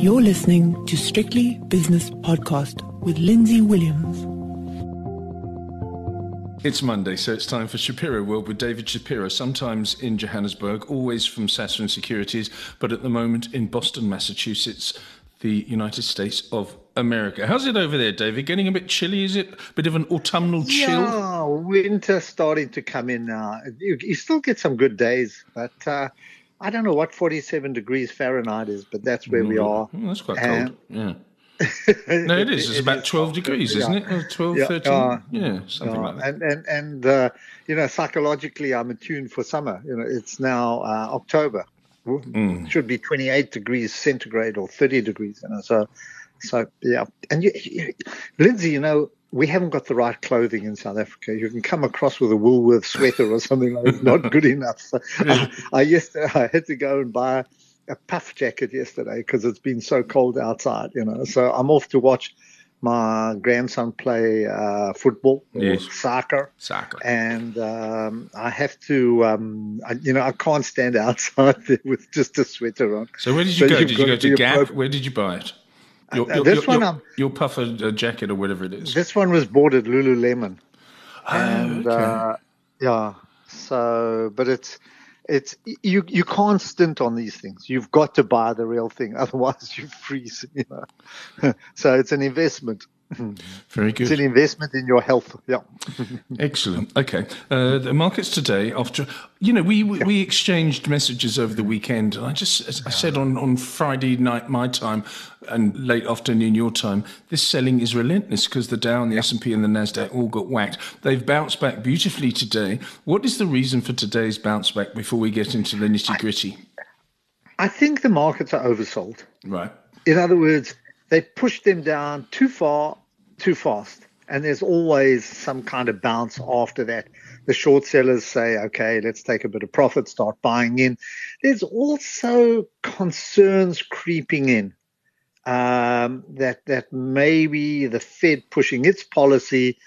You're listening to Strictly Business Podcast with Lindsay Williams. It's Monday, so it's time for Shapiro World with David Shapiro, sometimes in Johannesburg, always from Sasfin Securities, but at the moment in Boston, Massachusetts, the United States of America. How's it over there, David? Getting a bit chilly, is it? A bit of an autumnal chill? Yeah, winter starting to come in now. You, you still get some good days, but uh, I don't know what 47 degrees Fahrenheit is, but that's where we are. That's quite cold. Yeah. no, it is. It's It about is 12 degrees, yeah. isn't it? Or 12, Yeah, 13? uh, yeah, something Uh, like that. and and and uh, you know psychologically I'm attuned for summer. You know it's now uh, October. Mm. It should be 28 degrees centigrade or 30 degrees. You know so so yeah. And you, you, Lindsay, you know we haven't got the right clothing in South Africa. You can come across with a Woolworth sweater or something like that. Not good enough. So I, I used I had to go and buy a puff jacket yesterday because it's been so cold outside. You know so I'm off to watch my grandson play uh, football or Yes. soccer Soccer. and um, I have to, um, I, you know, I can't stand outside with just a sweater on. So where did you So go? Did you go to Gap? appropriate. Where did you buy it? Your, Uh, your, this your, one your, I'm- your puffer jacket or whatever it is. This one was bought at Lululemon, Oh, and okay. uh, yeah, so but it's it's you you can't stint on these things. You've got to buy the real thing, otherwise you freeze. You know, so it's an investment. Very good. It's an investment in your health. Yeah. Excellent. Okay. Uh, the markets today, after you know, we we we exchanged messages over the weekend, and I just as I said on on Friday night my time and late afternoon your time, this selling is relentless because the Dow and the S and P and the Nasdaq all got whacked. They've bounced back beautifully today. What is the reason for today's bounce back? Before we get into the nitty gritty, I think the markets are oversold. right? In other words, they pushed them down too far, too fast. And there's always some kind of bounce after that. The short sellers say, okay, let's take a bit of profit, start buying in. There's also concerns creeping in um, that that maybe the Fed pushing its policy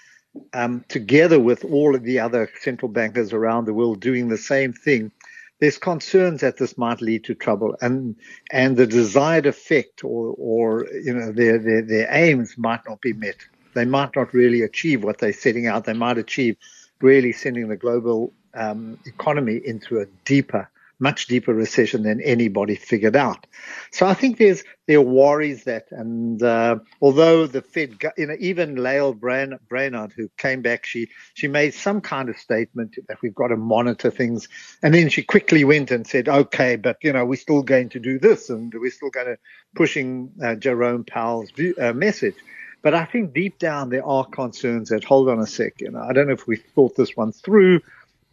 um, together with all of the other central bankers around the world doing the same thing there's concerns that this might lead to trouble and and the desired effect or or you know their their, their aims might not be met. They might not really achieve what they're setting out. They might achieve really sending the global um, economy into a deeper much deeper recession than anybody figured out so i think there's there are worries that and uh, although the fed you know even lael Bran- brainard who came back she she made some kind of statement that we've got to monitor things and then she quickly went and said, okay, but you know, we're still going to do this and we're still going to pushing uh, Jerome Powell's view, uh, message. But I think deep down there are concerns that hold on a sec. You know, I don't know if we thought this one through,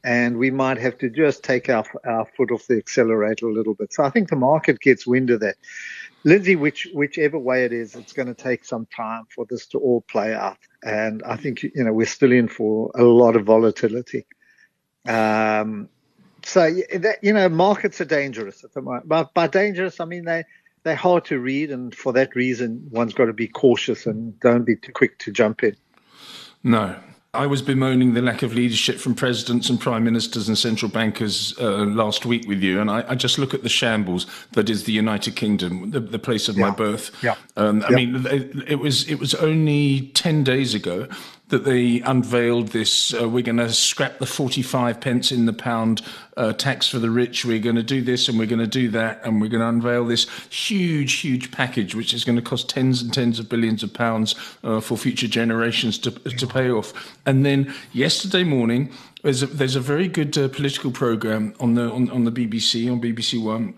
and we might have to just take our our foot off the accelerator a little bit. So I think the market gets wind of that. Lindsay, which whichever way it is, it's going to take some time for this to all play out, and I think you know we're still in for a lot of volatility. Um, so that you know, markets are dangerous at the moment. But by dangerous, I mean they they're hard to read, and for that reason, one's got to be cautious and don't be too quick to jump in. No. I was bemoaning the lack of leadership from presidents and prime ministers and central bankers uh, last week with you, and I, I just look at the shambles that is the United Kingdom, the, the place of my birth. Yeah. Um, I Yeah. mean, it, it was it was only ten days ago that they unveiled this. Uh, we're going to scrap the forty-five pence in the pound uh, tax for the rich. We're going to do this and we're going to do that, and we're going to unveil this huge, huge package, which is going to cost tens and tens of billions of pounds uh, for future generations to to pay off. And then yesterday morning, there's a, there's a very good uh, political program on the on, on the BBC on BBC One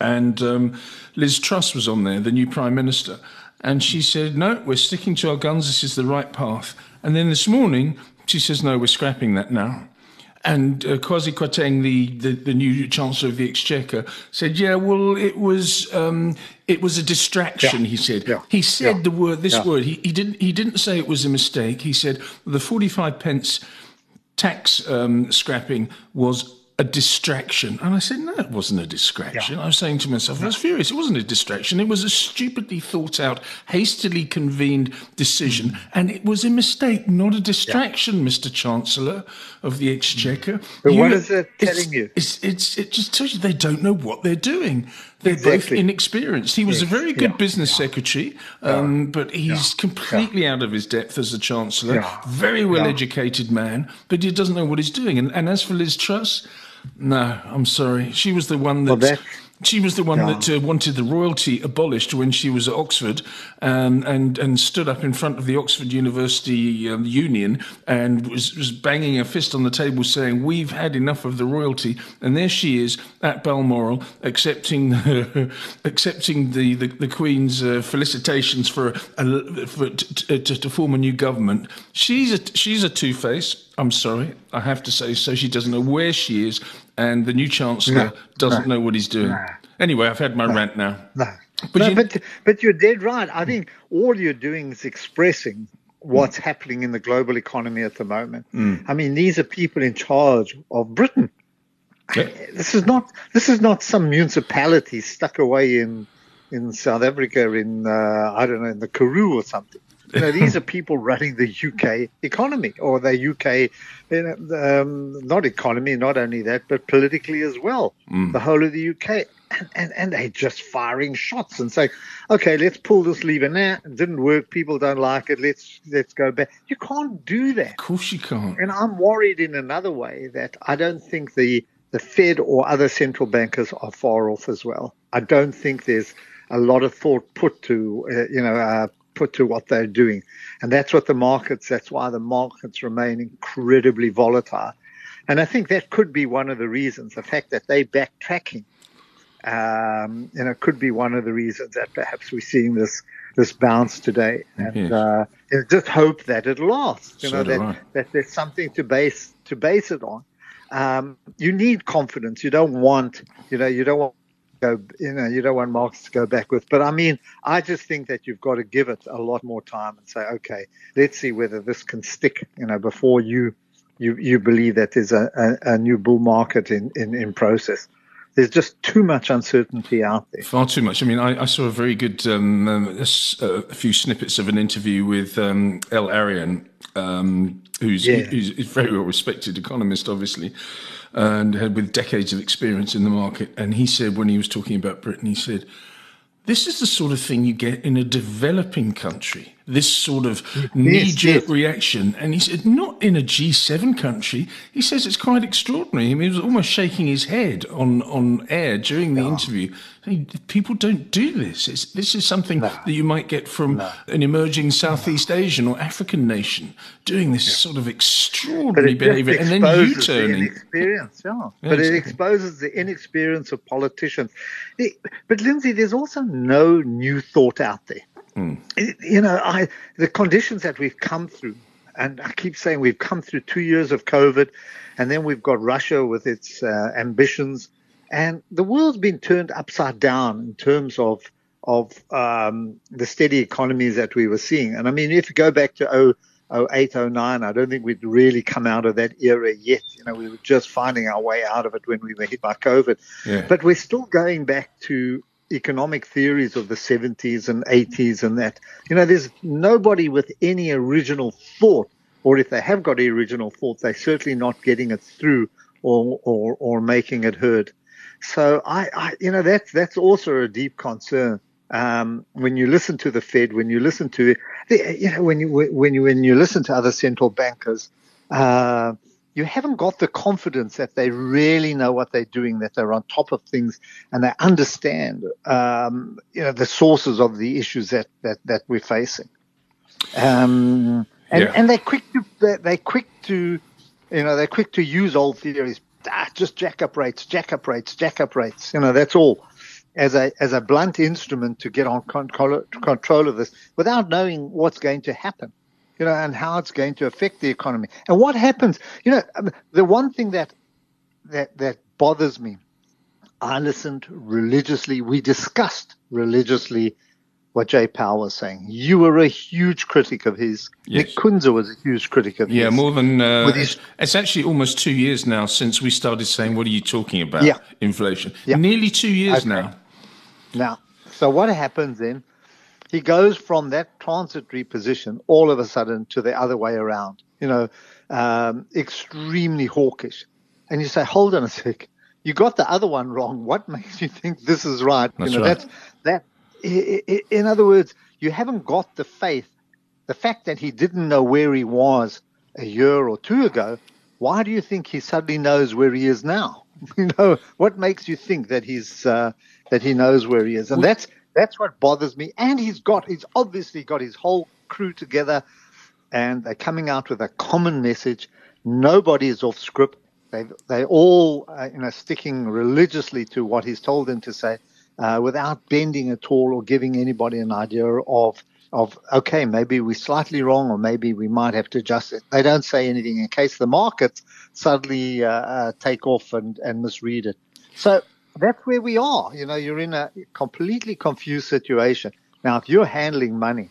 and um, Liz Truss was on there, the new prime minister, and she said, "No, we're sticking to our guns. This is the right path." And then this morning, she says, "No, we're scrapping that now." And uh, Kwasi Kwarteng, the, the, the new Chancellor of the Exchequer, said, "Yeah, well, it was um, it was a distraction." Yeah. He said. Yeah. He said Yeah. the word this word. He, he didn't he didn't say it was a mistake. He said the forty five pence tax um, scrapping was a distraction. And I said, no, it wasn't a distraction. I was saying to myself, I was furious. It wasn't a distraction. It was a stupidly thought out, hastily convened decision. And it was a mistake, not a distraction, Mr. Chancellor of the Exchequer. But You- is it it's- telling you? It's, it's, it just tells you they don't know what they're doing. They're Exactly. both inexperienced. He was a very good Yeah. business secretary, um, but he's completely out of his depth as a chancellor. Yeah. Very well Yeah. educated man, but he doesn't know what he's doing. And, and as for Liz Truss, no, I'm sorry. She was the one that. that- she was the one Yeah. that uh, wanted the royalty abolished when she was at Oxford, um, and and stood up in front of the Oxford University um, Union and was, was banging her fist on the table, saying, "We've had enough of the royalty." And there she is at Balmoral, accepting accepting the the, the Queen's uh, felicitations for a, for to, to, to form a new government. She's a she's a two face. I'm sorry, I have to say so. She doesn't know where she is, and the new chancellor No, doesn't no, know what he's doing. Anyway, I've had my rant now. No. But no, you- but but you're dead right. I think all you're doing is expressing what's happening in the global economy at the moment. I mean, these are people in charge of Britain. This is not this is not some municipality stuck away in in South Africa in uh, I don't know in the Karoo or something. You know, these are people running the UK economy or the UK, you know, um, not economy, not only that, but politically as well. The whole of the UK, and, and and they're just firing shots and saying, okay, let's pull this lever now. It didn't work. People don't like it. Let's let's go back. You can't do that. Of course you can't. And I'm worried in another way that I don't think the the Fed or other central bankers are far off as well. I don't think there's a lot of thought put to uh, you know uh, put to what they're doing, and that's what the markets. That's why the markets remain incredibly volatile, and I think that could be one of the reasons. The fact that they're backtracking, um, you know, could be one of the reasons that perhaps we're seeing this this bounce today, and Yes. uh, just hope that it lasts. You So know that I. that there's something to base to base it on. Um, you need confidence. You don't want, you know, you don't want go, you know, you don't want markets to go backwards. But I mean, I just think that you've got to give it a lot more time and say, okay, let's see whether this can stick, you know, before you you you believe that there's a, a, a new bull market in, in in process. There's just too much uncertainty out there. Far too much. I mean, I, I saw a very good, um, um, a, a few snippets of an interview with um, El-Erian, um, who's, Yeah. who's a very well respected economist, obviously, and had with decades of experience in the market. And he said, when he was talking about Britain, he said, this is the sort of thing you get in a developing country. This sort of knee jerk reaction. And he said, not in a G7 country. He says it's quite extraordinary. I mean, he was almost shaking his head on, on air during the interview. Hey, people don't do this. It's, this is something that you might get from an emerging Southeast Asian or African nation doing this sort of extraordinary behavior and then you exposes the turning. inexperience, yeah. Yeah, but it exposes the inexperience of politicians. The- But Lindsay, there's also no new thought out there. It- You know, I the conditions that we've come through, and I keep saying we've come through two years of COVID, and then we've got Russia with its uh, ambitions, and the world's been turned upside down in terms of of um, the steady economies that we were seeing. And I mean, if you go back to oh, 08, 09, I don't think we'd really come out of that era yet. You know, we were just finding our way out of it when we were hit by COVID. Yeah. But we're still going back to economic theories of the 70s and 80s and that. You know, there's nobody with any original thought, or if they have got original thought, they're certainly not getting it through or or, or making it heard. So I, I, you know, that's that's also a deep concern. Um, when you listen to the Fed, when you listen to, you know, when you when you when you listen to other central bankers, uh, you haven't got the confidence that they really know what they're doing, that they're on top of things, and they understand, um, you know, the sources of the issues that that, that we're facing. Um, and Yeah. and they're quick to they're, they're quick to, you know, they're quick to use old theories. Ah, just jack up rates, jack up rates, jack up rates. You know, that's all. As a as a blunt instrument to get on control control of this without knowing what's going to happen you know, and how it's going to affect the economy. And what happens, you know, um, the one thing that that that bothers me, I listened religiously. We discussed religiously what Jay Powell was saying. You were a huge critic of his. Yes. Nick Kunze was a huge critic of Yeah, his. Yeah, more than uh, With his- it's actually almost two years now since we started saying, "What are you talking about?" Yeah. Inflation. Yeah. Nearly two years Okay. now. Now, so what happens then? He goes from that transitory position all of a sudden to the other way around, you know, um, extremely hawkish. And you say, hold on a sec. you got the other one wrong. What makes you think this is right? That's you know, right. that's that. In other words, you haven't got the faith. The fact that he didn't know where he was a year or two ago, why do you think he suddenly knows where he is now? You know, what makes you think that he's uh, that he knows where he is? And that's that's what bothers me. And he's got he's obviously got his whole crew together, and they're coming out with a common message. Nobody is off script. They they all uh, you know sticking religiously to what he's told them to say, uh, without bending at all or giving anybody an idea of of okay maybe we're slightly wrong or maybe we might have to adjust it. They don't say anything in case the markets suddenly uh, uh, take off and and misread it. So that's where we are. You know, you're in a completely confused situation. Now, if you're handling money,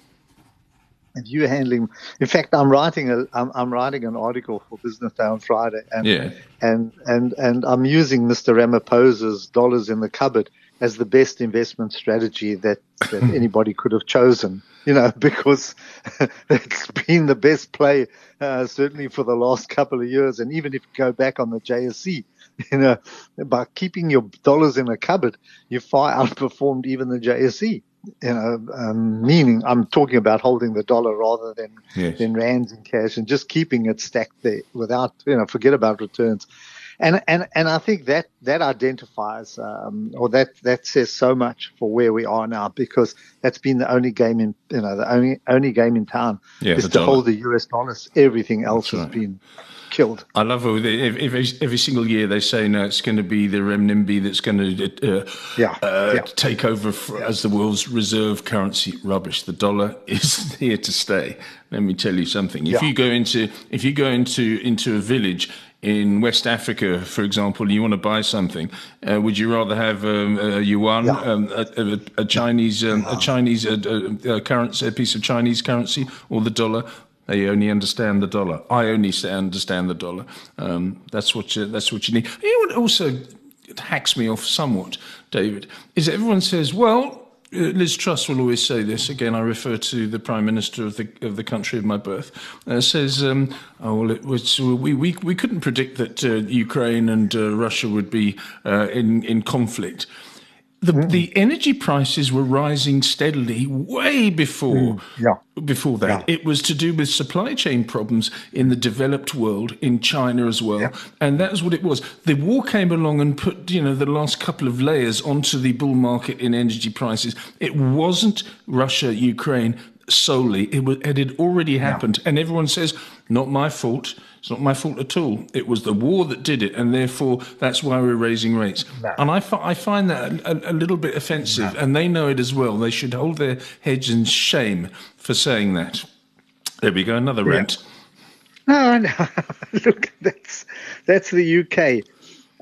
if you're handling, in fact, I'm writing a, I'm, I'm writing an article for Business Day on Friday, and Yeah. and and and I'm using Mr. Ramaphosa's dollars in the cupboard as the best investment strategy that, that anybody could have chosen. You know, because it's been the best play uh, certainly for the last couple of years, and even if you go back on the JSE, you know, by keeping your dollars in a cupboard, you far outperformed even the JSE. You know, um, meaning I'm talking about holding the dollar rather than Yes. than rands in cash and just keeping it stacked there without you know forget about returns. And and and I think that that identifies um, or that that says so much for where we are now because that's been the only game in you know the only only game in town Yeah, is to dollar. hold the US dollars. Everything else That's has right. been killed. I love how they, if, if every, every single year they say no, it's going to be the renminbi that's going to uh, Yeah, uh, yeah. take over for, as the world's reserve currency. Rubbish. The dollar is here to stay. Let me tell you something. If Yeah. you go into if you go into into a village in West Africa, for example, and you want to buy something, uh, would you rather have um, a yuan, Yeah. um, a, a, a Chinese um, a Chinese uh, uh, currency, a piece of Chinese currency, or the dollar? They only understand the dollar. I only understand the dollar. Um, that's what you, that's what you need. You know also hacks me off somewhat, David, is everyone says, well. uh, Liz Truss will always say this. Again, I refer to the Prime Minister of the of the country of my birth. Uh, says, um, "Oh well, it was we, we we couldn't predict that uh, Ukraine and uh, Russia would be uh, in in conflict." The, mm. the energy prices were rising steadily way before mm, yeah. before that. It was to do with supply chain problems in the developed world, in China as well. And that was what it was. The war came along and put, you know, the last couple of layers onto the bull market in energy prices. It wasn't Russia, Ukraine solely. It, was, it had already happened. And everyone says, not my fault. It's not my fault at all. It was the war that did it. And therefore, that's why we're raising rates. And I, fi- I find that a, a little bit offensive. And they know it as well. They should hold their heads in shame for saying that. There we go, another rant. No, no. Look, that's that's the UK.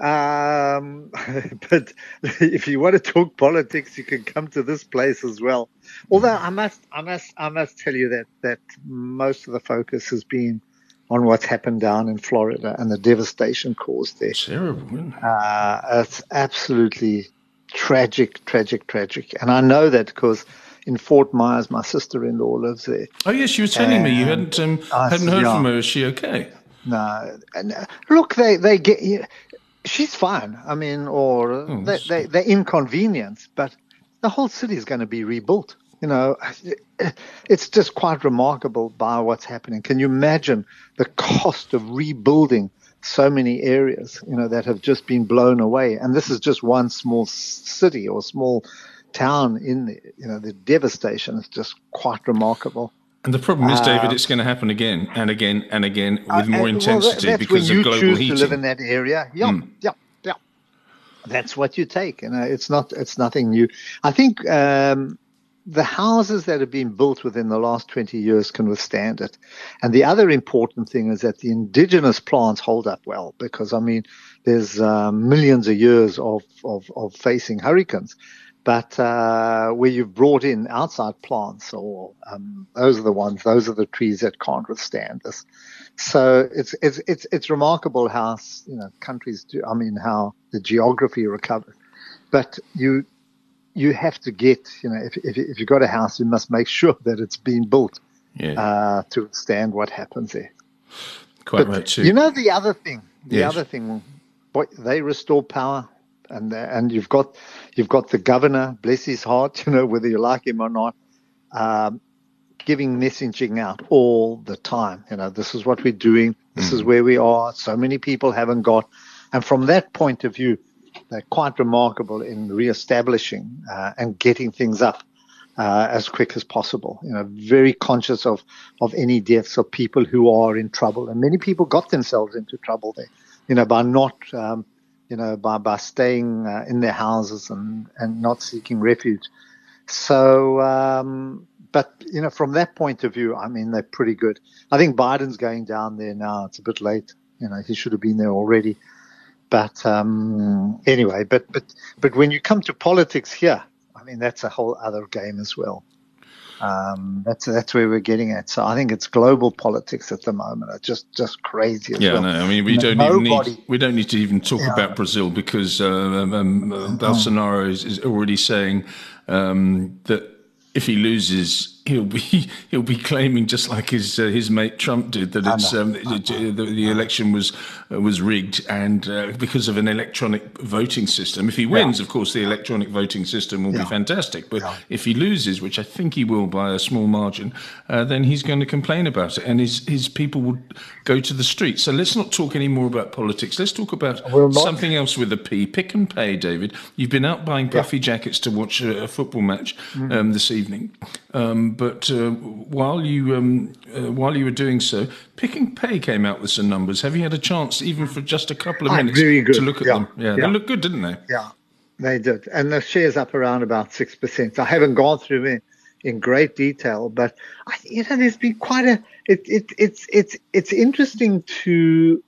Um, but if you want to talk politics, you can come to this place as well. Although I must, I must, I must tell you that that most of the focus has been on what's happened down in Florida and the devastation caused there. Terrible. Uh, it's absolutely tragic, tragic, tragic. And I know that because in Fort Myers, my sister-in-law lives there. Oh, yes, she was telling me you hadn't um, I hadn't heard yeah. from her. Is she okay? No, and uh, look, they they get. yeah, She's fine. I mean, or uh, they, they they're inconvenienced, but the whole city is going to be rebuilt. You know, it's just quite remarkable by what's happening. Can you imagine the cost of rebuilding so many areas? You know that have just been blown away, and this is just one small city or small town in the. You know, the devastation is just quite remarkable. And the problem is, David, it's going to happen again and again and again with more Uh, well, that- intensity that's because of you global choose heating. to live in that area. Yeah, yeah, yeah. That's what you take, and uh, it's not it's nothing new. I think um, the houses that have been built within the last twenty years can withstand it. And the other important thing is that the indigenous plants hold up well because I mean, there's uh, millions of years of, of of facing hurricanes. But uh, where you've brought in outside plants, or um, those are the ones, those are the trees that can't withstand this. So it's it's it's it's remarkable how you know countries do. I mean, how the geography recovers. But you you have to get you know if if, if you've got a house, you must make sure that it's been built Yeah, uh, to withstand what happens there. quite But right too. You know the other thing, the Yes. other thing boy, they restore power, and and you've got you've got the governor, bless his heart, you know whether you like him or not, um, giving messaging out all the time. You know, this is what we're doing. This mm. is where we are. So many people haven't got, and from that point of view, they're quite remarkable in re-establishing uh, and getting things up uh, as quick as possible. You know, very conscious of of any deaths of people who are in trouble, and many people got themselves into trouble there. You know, by not, um, you know, by by staying uh, in their houses and and not seeking refuge. So, um, but you know, from that point of view, I mean, they're pretty good. I think Biden's going down there now. It's a bit late. You know, he should have been there already. But um, anyway, but but but when you come to politics here, I mean that's a whole other game as well. Um, that's that's where we're getting at. So I think it's global politics at the moment. It's just just crazy. yeah, well. no, I mean we don't even need we don't need to even talk yeah. about Brazil because uh, um, um, uh, Bolsonaro is, is, already saying um, that if he loses he'll be he'll be claiming just like his uh, his mate Trump did that it's um, the, the, election was uh, was rigged and uh, because of an electronic voting system. If he wins, yeah. of course, the electronic voting system will yeah. be fantastic. But yeah. if he loses, which I think he will by a small margin, uh, then he's going to complain about it, and his his people will go to the streets. So let's not talk any more about politics. Let's talk about something else with a P. Pick n Pay, David. You've been out buying puffy jackets to watch a, a football match mm. um, this evening. Um, but uh, while you um, uh, while you were doing so, Pick n Pay came out with some numbers. Have you had a chance, even for just a couple of ah, minutes, to look at yeah. them? Yeah, yeah, they look good, didn't they? Yeah, they did, and the shares up around about six percent. I haven't gone through it in great detail, but I, you know, there's been quite a. It, it, it's it's it's interesting to.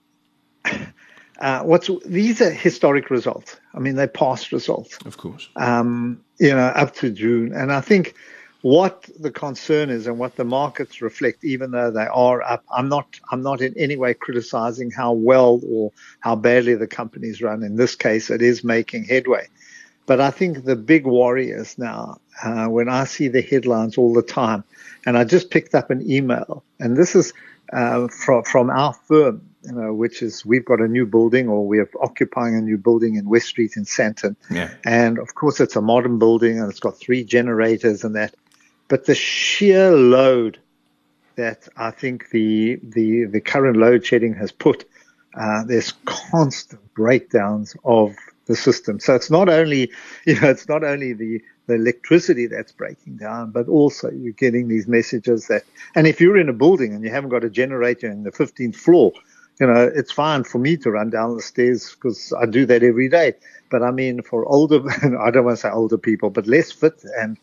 Uh, what's these are historic results. I mean, they're past results, of course. Um, you know, up to June, and I think what the concern is and what the markets reflect, even though they are up. I'm not I'm not in any way criticizing how well or how badly the companies run. In this case, it is making headway. But I think the big worry is now uh, when I see the headlines all the time, and I just picked up an email, and this is uh, from from our firm, you know, which is we've got a new building or we're occupying a new building in West Street in Sandton. Yeah. And of course, it's a modern building and it's got three generators and that. But the sheer load that I think the the the current load shedding has put, uh, there's constant breakdowns of the system. So it's not only you know it's not only the the electricity that's breaking down, but also you're getting these messages that, and if you're in a building and you haven't got a generator in the 15th floor, you know, it's fine for me to run down the stairs because I do that every day. But I mean, for older, I don't want to say older people, but less fit and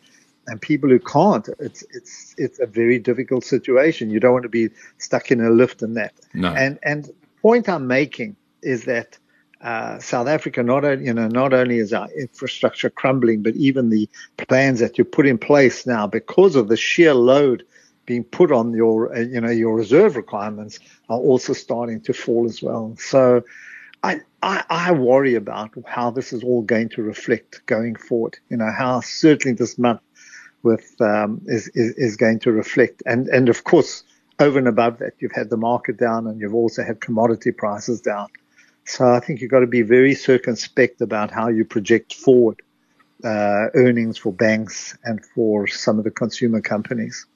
and people who can't, it's it's it's a very difficult situation. You don't want to be stuck in a lift and that. No. And and the point I'm making is that uh, South Africa not only you know not only is our infrastructure crumbling, but even the plans that you put in place now because of the sheer load being put on your uh, you know your reserve requirements are also starting to fall as well. So. I, I, I worry about how this is all going to reflect going forward. You know, how certainly this month with um, is, is, is going to reflect. And and of course, over and above that, you've had the market down, and you've also had commodity prices down. So I think you've got to be very circumspect about how you project forward uh, earnings for banks and for some of the consumer companies.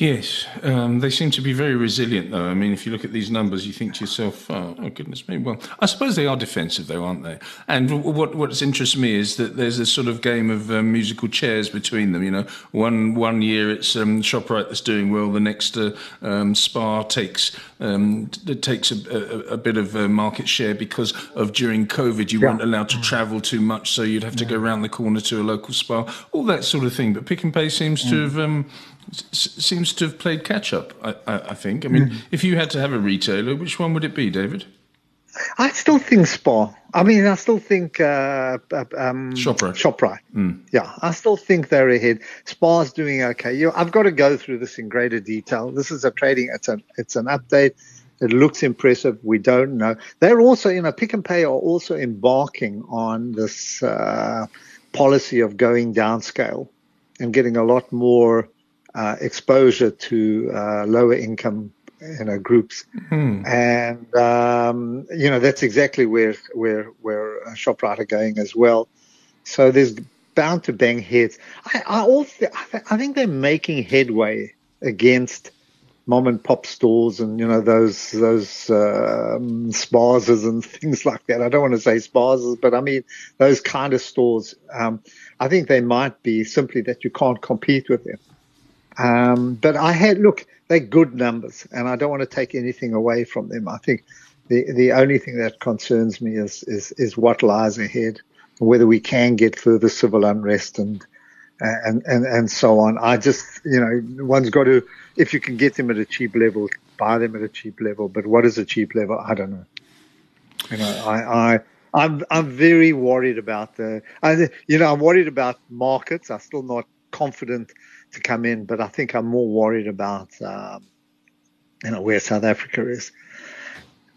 Yes, um, they seem to be very resilient, though. I mean, if you look at these numbers, you think to yourself, oh, oh goodness me. Well, I suppose they are defensive, though, aren't they? And what what's interests me is that there's a sort of game of um, musical chairs between them. You know, one one year it's um, Shoprite that's doing well, the next uh, um, Spar takes um, takes a, a, a, bit of uh, market share because of during COVID you yeah. weren't allowed to travel too much, so you'd have to go around the corner to a local Spar, all that sort of thing. But Pick n Pay seems mm. to have seems to have played catch up. I, I, I think. I mean, mm. if you had to have a retailer, which one would it be, David? I still think Spar. I mean, I still think uh, uh um, Shoprite. Shoprite. Mm. Yeah, I still think they're ahead. Spar's doing okay. You know, I've got to go through this in greater detail. This is a trading. It's an it's an update. It looks impressive. We don't know. They're also, you know, Pick n Pay are also embarking on this uh, policy of going downscale and getting a lot more uh, exposure to uh, lower income you know groups, Hmm. and um, you know that's exactly where where where Shoprite are going as well. So there's bound to bang heads. I, I also I think they're making headway against mom and pop stores and you know those those um, Spars and things like that. I don't want to say Spars, but I mean those kind of stores. Um, I think they might be simply that you can't compete with them. Um, but I had look, they're good numbers, and I don't want to take anything away from them. I think the the only thing that concerns me is is is what lies ahead, whether we can get further civil unrest and and and and so on. I just you know one's got to if you can get them at a cheap level, buy them at a cheap level. But what is a cheap level? I don't know. You know, I I. I'm I'm very worried about the, I, you know, I'm worried about markets. I'm still not confident to come in, but I think I'm more worried about, um, you know, where South Africa is.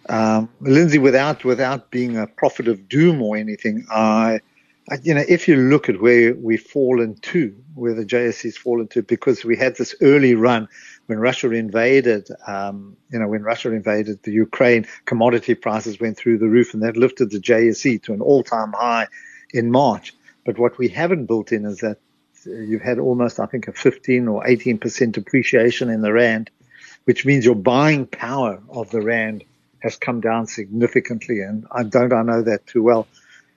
Um, Lindsay, without without being a prophet of doom or anything, I, I, you know, if you look at where we've fallen to, where the JSE's fallen to, because we had this early run when Russia invaded, um, you know, when Russia invaded the Ukraine, commodity prices went through the roof, and that lifted the JSE to an all-time high in March. But what we haven't built in is that you've had almost, I think, a 15 or 18 percent depreciation in the rand, which means your buying power of the rand has come down significantly. And I don't I know that too well.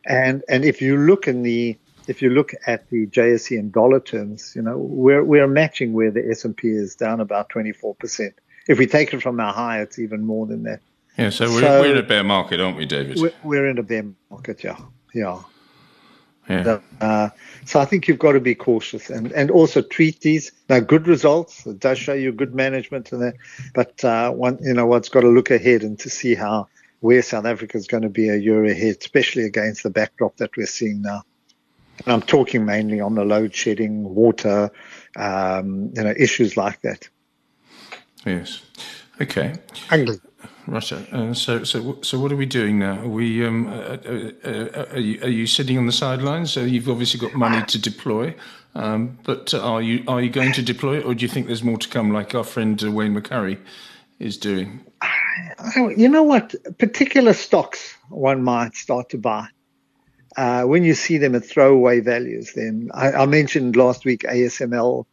And and if you look in the if you look at the JSE in dollar terms, you know we're we're matching where the S and P is down about 24 percent. If we take it from our high, it's even more than that. Yeah, so we're, so we're in a bear market, aren't we, David? We're, we're in a bear market, yeah, yeah. Yeah. Uh, so I think you've got to be cautious and, and also treat these now good results. It does show you good management and that, but uh, one you know one's got to look ahead and to see how where South Africa is going to be a year ahead, especially against the backdrop that we're seeing now. And I'm talking mainly on the load shedding, water, um, you know, issues like that. Yes. Okay. Angling. Russia. So, so, so, what are we doing now? Are we? Um, uh, uh, uh, are, you, are you sitting on the sidelines? So you've obviously got money to deploy, um, but are you are you going to deploy it, or do you think there's more to come, like our friend uh, Wayne McCurrie is doing? You know what? Particular stocks one might start to buy. Uh, when you see them at throwaway values, then I, I mentioned last week ASML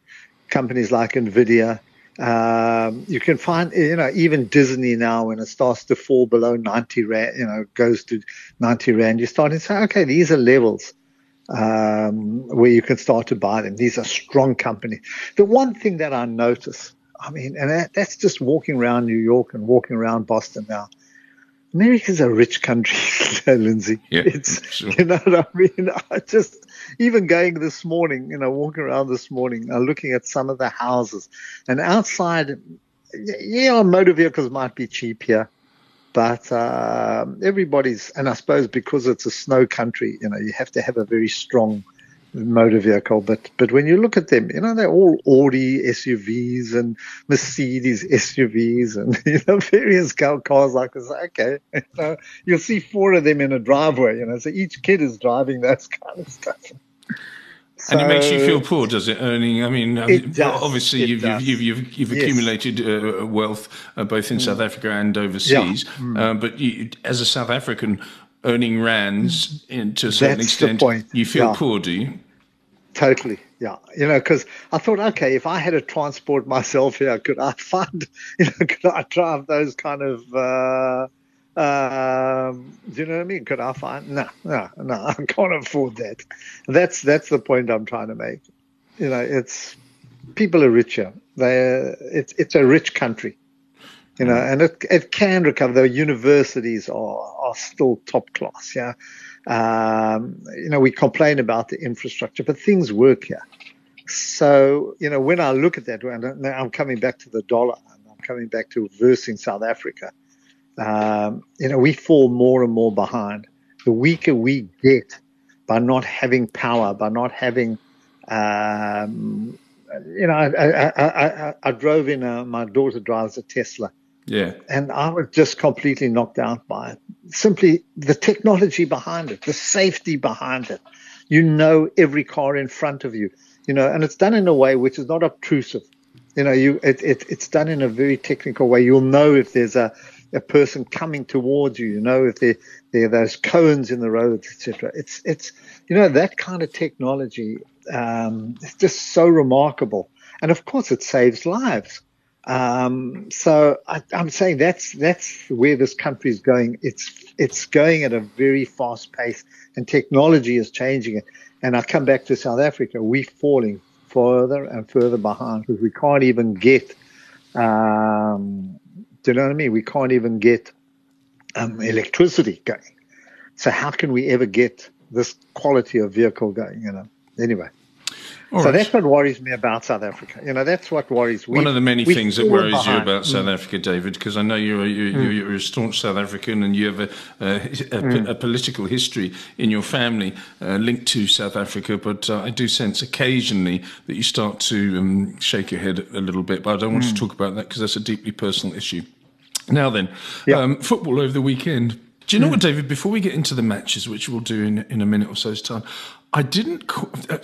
companies like Nvidia. Um, you can find, you know, even Disney now, when it starts to fall below 90 Rand, you know, goes to 90 Rand, you're starting to say, okay, these are levels um, where you can start to buy them. These are strong companies. The one thing that I notice, I mean, and that, that's just walking around New York and walking around Boston now. America's a rich country, Lindsay. Yeah, it's, sure. you know what I mean? I just, even going this morning, you know, walking around this morning, uh, looking at some of the houses and outside, yeah, motor vehicles might be cheap here, but uh, everybody's, and I suppose because it's a snow country, you know, you have to have a very strong motor vehicle. But but when you look at them, you know, they're all Audi SUVs and Mercedes SUVs and you know various cars like this. Okay, you know, you'll see four of them in a driveway. You know, so each kid is driving that kind of stuff. and it makes you feel poor, does it? Earning, I mean, does, obviously it you've, you've you've you've Yes. accumulated uh, wealth uh, both in South Africa and overseas, Mm. uh, but you, as a South African earning rands in, to a certain That's extent, you feel Yeah. poor, do you? Totally, yeah. You know, because I thought, okay, if I had to transport myself here, could I find, you know, could I drive those kind of, uh, um, do you know what I mean? Could I find? No, no, no. I can't afford that. That's that's the point I'm trying to make. You know, it's people are richer. They, it's it's a rich country. You know, and it it can recover. The universities are are still top class. Yeah. Um, you know, we complain about the infrastructure, but things work here. So, you know, when I look at that, and I'm coming back to the dollar, and I'm coming back to versing South Africa, um, you know, we fall more and more behind. The weaker we get by not having power, by not having, um, you know, I, I, I, I, I drove in, a, my daughter drives a Tesla Yeah. and I was just completely knocked out by it. Simply the technology behind it, the safety behind it. You know every car in front of you, you know, and it's done in a way which is not obtrusive. You know, you it, it, it's done in a very technical way. You'll know if there's a, a person coming towards you. You know if there there are those cones in the roads, etc. It's it's you know that kind of technology. Um, just so remarkable, and of course it saves lives. Um, so I, am saying that's that's where this country is going. It's it's going at a very fast pace, and technology is changing it. And I come back to South Africa. We're falling further and further behind because we can't even get. Um, do you know what I mean? We can't even get um, electricity going. So how can we ever get this quality of vehicle going? You know. Anyway. All so right. that's what worries me about South Africa. You know, that's what worries. me. One of the many things that worries behind. you about South mm. Africa, David, because I know you're a, you're, mm. you're, a staunch South African and you have a, a, a, mm. a political history in your family uh, linked to South Africa. But uh, I do sense occasionally that you start to um, shake your head a little bit. But I don't want to mm. talk about that because that's a deeply personal issue. Now then, um, football over the weekend. Do you know mm. what, David? Before we get into the matches, which we'll do in, in a minute or so's time, I didn't.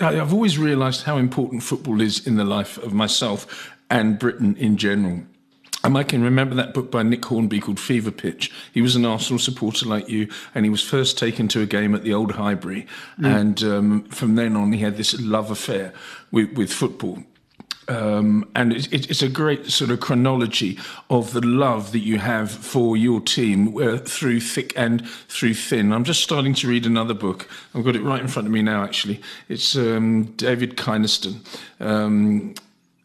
I've always realised how important football is in the life of myself and Britain in general. And I can remember that book by Nick Hornby called Fever Pitch. He was an Arsenal supporter like you, and he was first taken to a game at the Old Highbury. Mm. And um, from then on, he had this love affair with, with football. Um, and it, it's a great sort of chronology of the love that you have for your team uh, through thick and through thin. I'm just starting to read another book. I've got it right in front of me now, actually. It's um, David Kynaston. Um,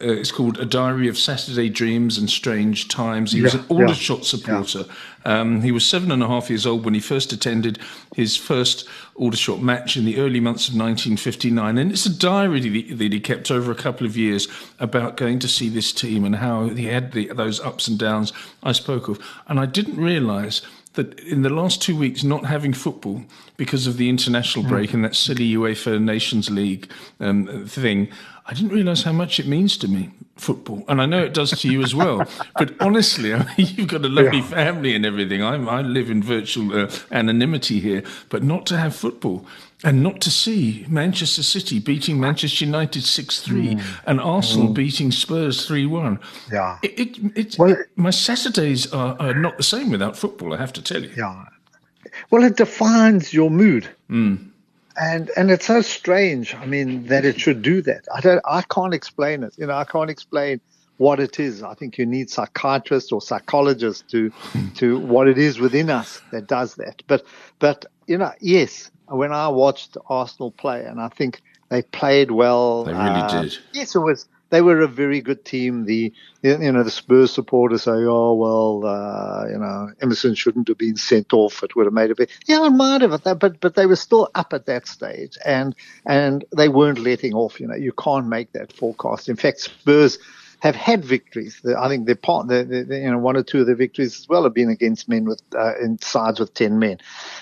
uh, it's called A Diary of Saturday Dreams and Strange Times. He yeah, was an Aldershot yeah, supporter. Yeah. Um, he was seven and a half years old when he first attended his first Aldershot match in the early months of 1959. And it's a diary that he, kept over a couple of years about going to see this team and how he had the, those ups and downs I spoke of. And I didn't realise that in the last two weeks, not having football because of the international break mm. and that silly UEFA Nations League um, thing, I didn't realise how much it means to me, football. And I know it does to you as well. but honestly, I mean, you've got a lovely yeah. family and everything. I, I live in virtual uh, anonymity here, but not to have football and not to see Manchester City beating Manchester United 6 3 mm. and Arsenal mm. beating Spurs 3 1. Yeah. It, it, it, well, my Saturdays are, are, not the same without football, I have to tell you. Yeah. Well, it defines your mood. Mm and and it's so strange. I mean, that it should do that. I don't. I can't explain it. You know, I can't explain what it is. I think you need psychiatrists or psychologists to to what it is within us that does that. But but you know, yes, when I watched Arsenal play, and I think they played well. They really uh, did. Yes, it was they were a very good team. The you know the Spurs supporters say, oh well, uh, you know Emerson shouldn't have been sent off. It would have made a bit. Yeah, it might have, but but they were still up at that stage, and and they weren't letting off. You know, you can't make that forecast. In fact, Spurs have had victories. I think their part, you know, one or two of their victories as well have been against men with uh, in sides with ten men.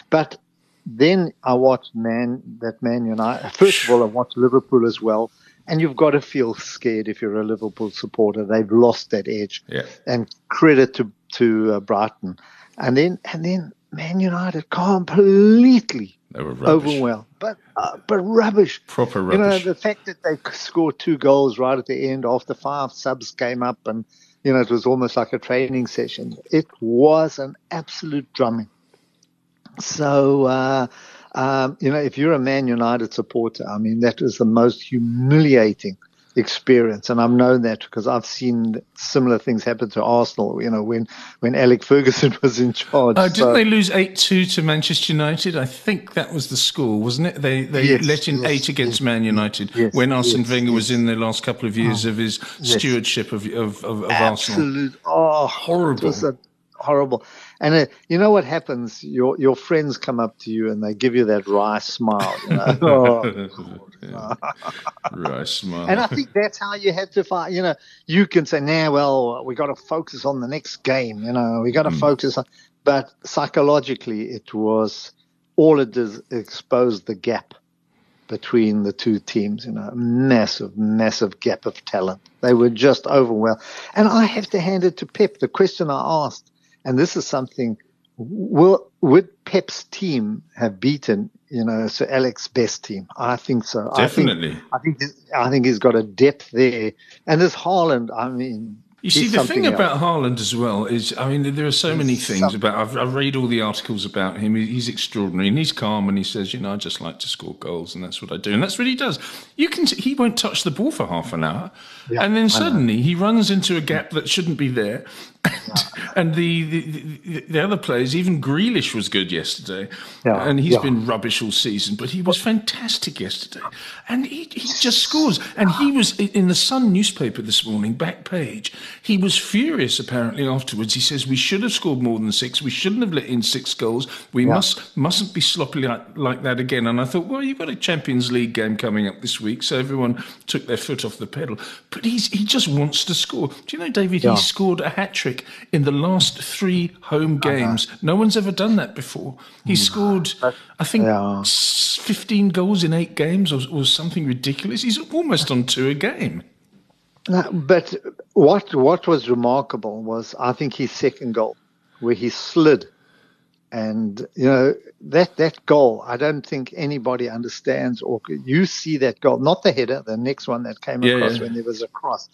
But then I watched Man that Man United. First of all, I watched Liverpool as well and you've got to feel scared if you're a Liverpool supporter. They've lost that edge. Yeah. And credit to to uh, Brighton, and then and then Man United completely overwhelmed, but uh, but rubbish, proper rubbish. You know the fact that they scored two goals right at the end after five subs came up, and you know it was almost like a training session. It was an absolute drumming. So. Uh, um, you know, if you're a Man United supporter, I mean, that is the most humiliating experience, and I've known that because I've seen similar things happen to Arsenal. You know, when when Alex Ferguson was in charge. Oh, didn't so, they lose eight two to Manchester United? I think that was the score, wasn't it? They they yes, let in yes, eight against yes, Man United when Arsene Wenger was in the last couple of years oh, of his stewardship of of, of, of Arsenal. Oh, horrible! horrible. And uh, you know what happens? Your your friends come up to you and they give you that wry smile. You know? oh, wry smile. And I think that's how you have to fight. You know, you can say, "Now, nah, well, we got to focus on the next game." You know, we got to mm. focus on. But psychologically, it was all it does exposed the gap between the two teams. You know, massive, massive gap of talent. They were just overwhelmed. And I have to hand it to Pep. The question I asked and this is something will, would Pep's team have beaten you know, Sir Alex best team. I think so. Definitely. I think I think, I think he's got a depth there, and this Haaland. I mean, you see, the thing else. about Haaland as well is, I mean, there are so many things something. about. I've, I've, read all the articles about him. He's extraordinary, and he's calm, and he says, you know, I just like to score goals, and that's what I do, and that's what he does. You can, he won't touch the ball for half an hour, yeah, and then suddenly he runs into a gap that shouldn't be there, and the, the, the other players, even Grealish was good yesterday, yeah, and he's yeah. been rubbish all season, but he was fantastic yesterday, and he, he just scores. And he was in the Sun newspaper this morning, back page. He was furious apparently afterwards. He says we should have scored more than six. We shouldn't have let in six goals. We yeah. must mustn't be sloppy like, like that again. And I thought, well, you've got a Champions League game coming up this week, so everyone took their foot off the pedal. But he's he just wants to score. Do you know, David? He scored a hat trick in the last three home games. Uh-huh. No one's ever done that before. He mm. scored, I think, yeah. 15 goals in eight games or, or something ridiculous. He's almost on two a game. But what what was remarkable was I think his second goal, where he slid, and you know that that goal. I don't think anybody understands or you see that goal, not the header, the next one that came yeah, across yeah. when there was a cross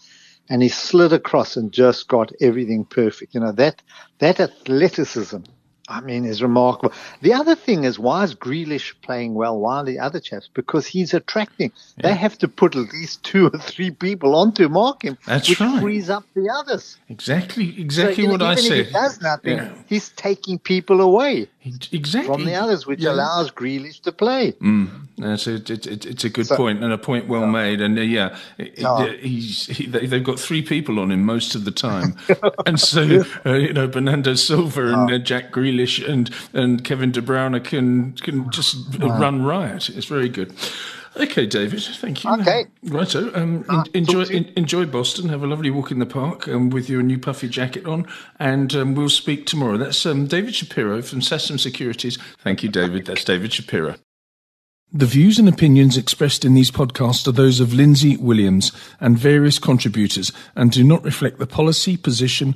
and he slid across and just got everything perfect. You know, that, that athleticism, I mean, is remarkable. The other thing is, why is Grealish playing well while the other chaps? Because he's attracting. Yeah. They have to put at least two or three people on to mark him, That's which right. frees up the others. Exactly, exactly so, what know, I said. If he does nothing, yeah. he's taking people away exactly from the others, which yeah. allows Grealish to play. Mm. It's a, it, it, it's a good so, point and a point well yeah. made. And uh, yeah, he's he, they've got three people on him most of the time, and so uh, you know Bernardo Silva and uh, Jack Grealish and and Kevin De Bruyne can can just run riot. It's very good. Okay, David. Thank you. Okay. Righto. Um, uh, enjoy enjoy Boston. Have a lovely walk in the park um, with your new puffy jacket on, and um, we'll speak tomorrow. That's um, David Shapiro from Sasfin Securities. Thank you, David. That's David Shapiro. The views and opinions expressed in these podcasts are those of Lindsay Williams and various contributors and do not reflect the policy, position,